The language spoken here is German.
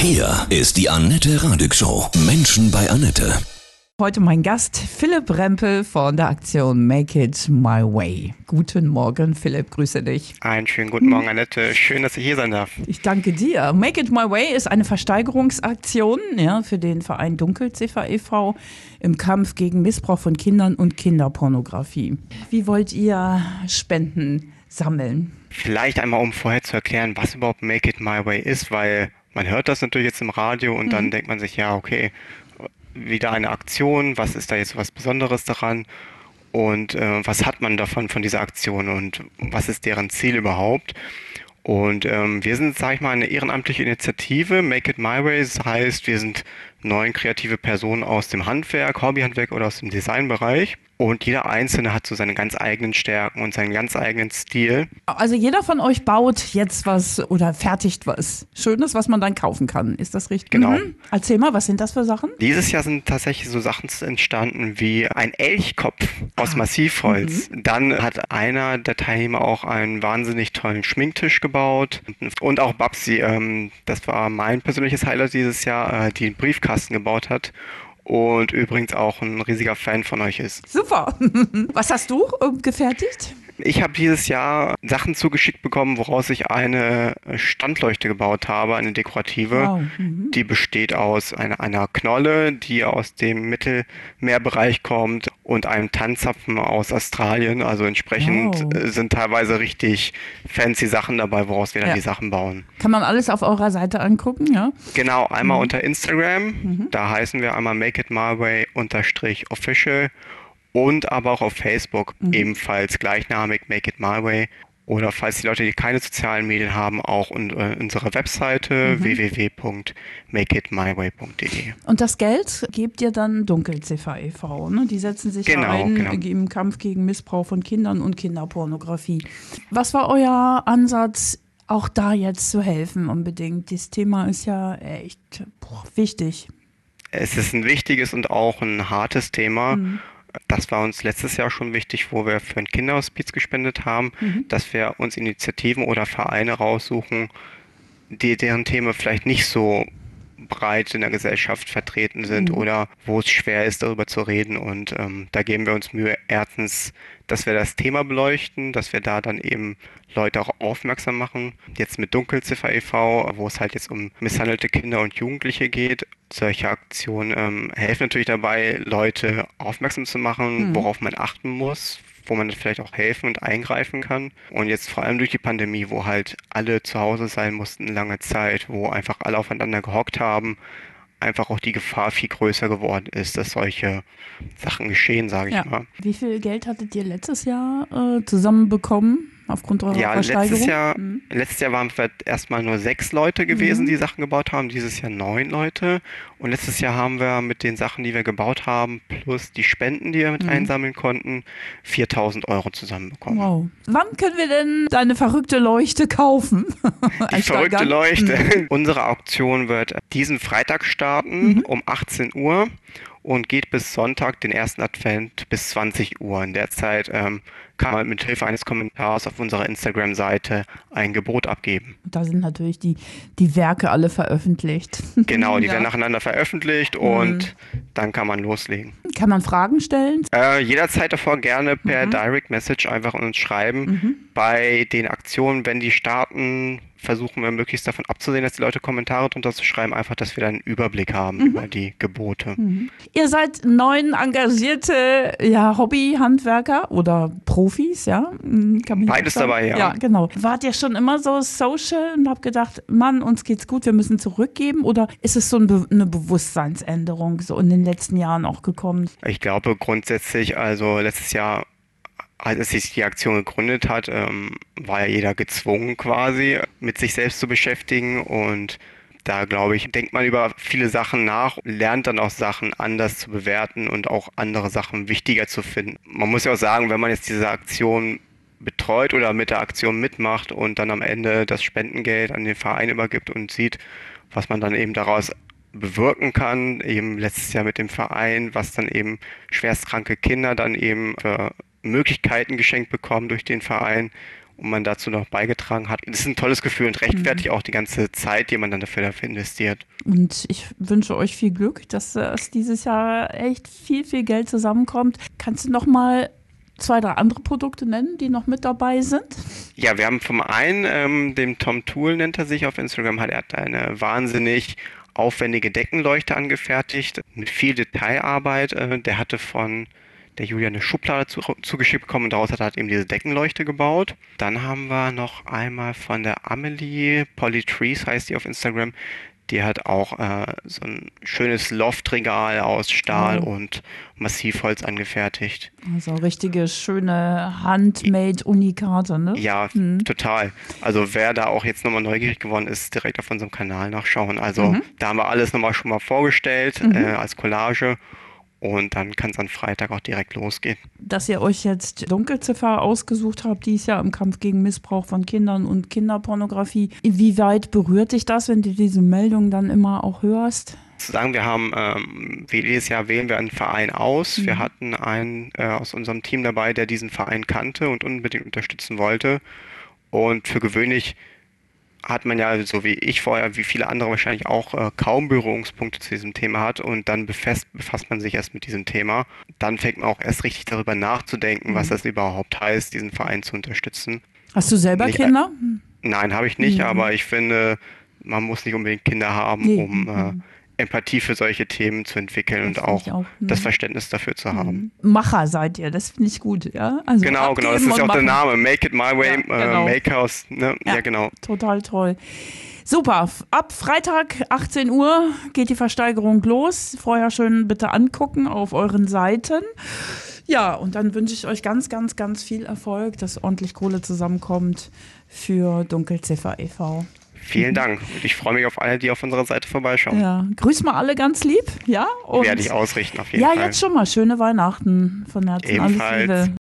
Hier ist die Annette Radig Show. Menschen bei Annette. Heute mein Gast Philipp Rempel von der Aktion Make It My Way. Guten Morgen, Philipp, grüße dich. Einen schönen guten Morgen, Annette. Schön, dass ich hier sein darf. Ich danke dir. Make It My Way ist eine Versteigerungsaktion ja, für den Verein Dunkelziffer e.V. im Kampf gegen Missbrauch von Kindern und Kinderpornografie. Wie wollt ihr Spenden sammeln? Vielleicht einmal, um vorher zu erklären, was überhaupt Make It My Way ist, weil man hört das natürlich jetzt im Radio und mhm. dann denkt man sich, ja, okay, wieder eine Aktion, was ist da jetzt was Besonderes daran und äh, was hat man davon von dieser Aktion und was ist deren Ziel überhaupt. Und ähm, wir sind, sage ich mal, eine ehrenamtliche Initiative. Make It My Way. Das heißt, wir sind neun kreative Personen aus dem Handwerk, Hobbyhandwerk oder aus dem Designbereich. Und jeder Einzelne hat so seine ganz eigenen Stärken und seinen ganz eigenen Stil. Also jeder von euch baut jetzt was oder fertigt was Schönes, was man dann kaufen kann. Ist das richtig? Genau. Mhm. Erzähl mal, was sind das für Sachen? Dieses Jahr sind tatsächlich so Sachen entstanden wie ein Elchkopf aus ah. Massivholz. Mhm. Dann hat einer der Teilnehmer auch einen wahnsinnig tollen Schminktisch gebaut. Und auch Babsi, ähm, das war mein persönliches Highlight dieses Jahr, äh, die einen Briefkasten gebaut hat und übrigens auch ein riesiger Fan von euch ist. Super. Was hast du äh, gefertigt? Ich habe dieses Jahr Sachen zugeschickt bekommen, woraus ich eine Standleuchte gebaut habe, eine dekorative. Wow. Mhm. Die besteht aus einer, einer Knolle, die aus dem Mittelmeerbereich kommt und einem Tanzapfen aus Australien. Also entsprechend wow. sind teilweise richtig fancy Sachen dabei, woraus wir dann ja. die Sachen bauen. Kann man alles auf eurer Seite angucken, ja? Genau, einmal mhm. unter Instagram. Mhm. Da heißen wir einmal Make It My Way unterstrich official und aber auch auf Facebook mhm. ebenfalls gleichnamig Make It My Way. Oder falls die Leute, die keine sozialen Medien haben, auch in, äh, unsere Webseite mhm. www.makeitmyway.de. Und das Geld gebt ihr dann Dunkelziffer e.V., ne? Die setzen sich genau, ein genau. im Kampf gegen Missbrauch von Kindern und Kinderpornografie. Was war euer Ansatz, auch da jetzt zu helfen unbedingt? Das Thema ist ja echt boah, wichtig. Es ist ein wichtiges und auch ein hartes Thema. Mhm. Das war uns letztes Jahr schon wichtig, wo wir für ein Kinderhospiz gespendet haben, mhm. dass wir uns Initiativen oder Vereine raussuchen, die deren Themen vielleicht nicht so breit in der Gesellschaft vertreten sind mhm. oder wo es schwer ist, darüber zu reden. Und ähm, da geben wir uns Mühe, erstens, dass wir das Thema beleuchten, dass wir da dann eben Leute auch aufmerksam machen. Jetzt mit Dunkelziffer e.V., wo es halt jetzt um misshandelte Kinder und Jugendliche geht. Solche Aktionen ähm, helfen natürlich dabei, Leute aufmerksam zu machen, mhm. worauf man achten muss, wo man vielleicht auch helfen und eingreifen kann. Und jetzt vor allem durch die Pandemie, wo halt alle zu Hause sein mussten lange Zeit, wo einfach alle aufeinander gehockt haben, einfach auch die Gefahr viel größer geworden ist, dass solche Sachen geschehen, sage ich ja. mal. Wie viel Geld hattet ihr letztes Jahr äh, zusammenbekommen? Aufgrund eurer ja, letztes Jahr, mhm. letztes Jahr waren wir erstmal nur sechs Leute gewesen, mhm. die Sachen gebaut haben. Dieses Jahr neun Leute. Und letztes Jahr haben wir mit den Sachen, die wir gebaut haben, plus die Spenden, die wir mit mhm. einsammeln konnten, 4000 Euro zusammenbekommen. Wow. Wann können wir denn deine verrückte Leuchte kaufen? die verrückte Leuchte. Mhm. Unsere Auktion wird diesen Freitag starten mhm. um 18 Uhr und geht bis Sonntag, den ersten Advent, bis 20 Uhr. In der Zeit ähm, kann man mit Hilfe eines Kommentars auf unserer Instagram-Seite ein Gebot abgeben. Da sind natürlich die, die Werke alle veröffentlicht. Genau, die ja. werden nacheinander veröffentlicht mhm. und dann kann man loslegen. Kann man Fragen stellen? Äh, jederzeit davor gerne per mhm. Direct Message einfach uns schreiben. Mhm. Bei den Aktionen, wenn die starten, versuchen wir möglichst davon abzusehen, dass die Leute Kommentare drunter zu schreiben, einfach, dass wir dann einen Überblick haben mhm. über die Gebote. Mhm. Ihr seid neun engagierte ja, Hobbyhandwerker oder Profis, ja? Hm, Beides dabei, ja. Ja, genau. Wart ihr schon immer so social und habt gedacht, Mann, uns geht's gut, wir müssen zurückgeben? Oder ist es so ein Be eine Bewusstseinsänderung so in den letzten Jahren auch gekommen? Ich glaube grundsätzlich, also letztes Jahr als sich die Aktion gegründet hat, ähm, war ja jeder gezwungen quasi mit sich selbst zu beschäftigen und da glaube ich, denkt man über viele Sachen nach, lernt dann auch Sachen anders zu bewerten und auch andere Sachen wichtiger zu finden. Man muss ja auch sagen, wenn man jetzt diese Aktion betreut oder mit der Aktion mitmacht und dann am Ende das Spendengeld an den Verein übergibt und sieht, was man dann eben daraus bewirken kann, eben letztes Jahr mit dem Verein, was dann eben schwerstkranke Kinder dann eben für Möglichkeiten geschenkt bekommen durch den Verein und man dazu noch beigetragen hat. Das ist ein tolles Gefühl und rechtfertigt mhm. auch die ganze Zeit, die man dann dafür, dafür investiert. Und ich wünsche euch viel Glück, dass es dieses Jahr echt viel, viel Geld zusammenkommt. Kannst du noch mal zwei, drei andere Produkte nennen, die noch mit dabei sind? Ja, wir haben vom einen, ähm, dem Tom Tool nennt er sich auf Instagram, hat er eine wahnsinnig aufwendige Deckenleuchte angefertigt mit viel Detailarbeit. Äh, der hatte von der Julia eine Schublade zu, zugeschickt bekommen und daraus hat er halt eben diese Deckenleuchte gebaut. Dann haben wir noch einmal von der Amelie, Polly Trees heißt die auf Instagram, die hat auch äh, so ein schönes Loftregal aus Stahl oh. und Massivholz angefertigt. Also richtige schöne Handmade-Unikate, ne? Ja, mhm. total. Also wer da auch jetzt nochmal neugierig geworden ist, direkt auf unserem Kanal nachschauen. Also mhm. da haben wir alles nochmal schon mal vorgestellt mhm. äh, als Collage und dann kann es am Freitag auch direkt losgehen. Dass ihr euch jetzt Dunkelziffer ausgesucht habt, die ist ja im Kampf gegen Missbrauch von Kindern und Kinderpornografie. Inwieweit berührt dich das, wenn du diese Meldung dann immer auch hörst? Zu sagen, wir haben, ähm, wie jedes Jahr wählen wir einen Verein aus. Mhm. Wir hatten einen äh, aus unserem Team dabei, der diesen Verein kannte und unbedingt unterstützen wollte. Und für gewöhnlich hat man ja, so wie ich vorher, wie viele andere wahrscheinlich auch, äh, kaum Berührungspunkte zu diesem Thema hat und dann befasst, befasst man sich erst mit diesem Thema. Dann fängt man auch erst richtig darüber nachzudenken, mhm. was das überhaupt heißt, diesen Verein zu unterstützen. Hast du selber nicht, Kinder? Nein, habe ich nicht, mhm. aber ich finde, man muss nicht unbedingt Kinder haben, nee. um äh, mhm. Empathie für solche Themen zu entwickeln das und auch, auch ne? das Verständnis dafür zu haben. Mhm. Macher seid ihr, das finde ich gut, ja. Also genau, genau, das ist ja auch der Name, Make It My Way, ja, genau. äh, Makehouse, ne? Ja, ja, genau. Total toll. Super, ab Freitag 18 Uhr geht die Versteigerung los. Vorher schön bitte angucken auf euren Seiten. Ja, und dann wünsche ich euch ganz, ganz, ganz viel Erfolg, dass ordentlich Kohle zusammenkommt für Dunkelziffer e.V. Vielen Dank. Und ich freue mich auf alle, die auf unserer Seite vorbeischauen. Ja, grüß mal alle ganz lieb, ja? Und Werde ich ausrichten, auf jeden ja, Fall. Ja, jetzt schon mal schöne Weihnachten von Herzen. Ebenfalls. Alles Liebe.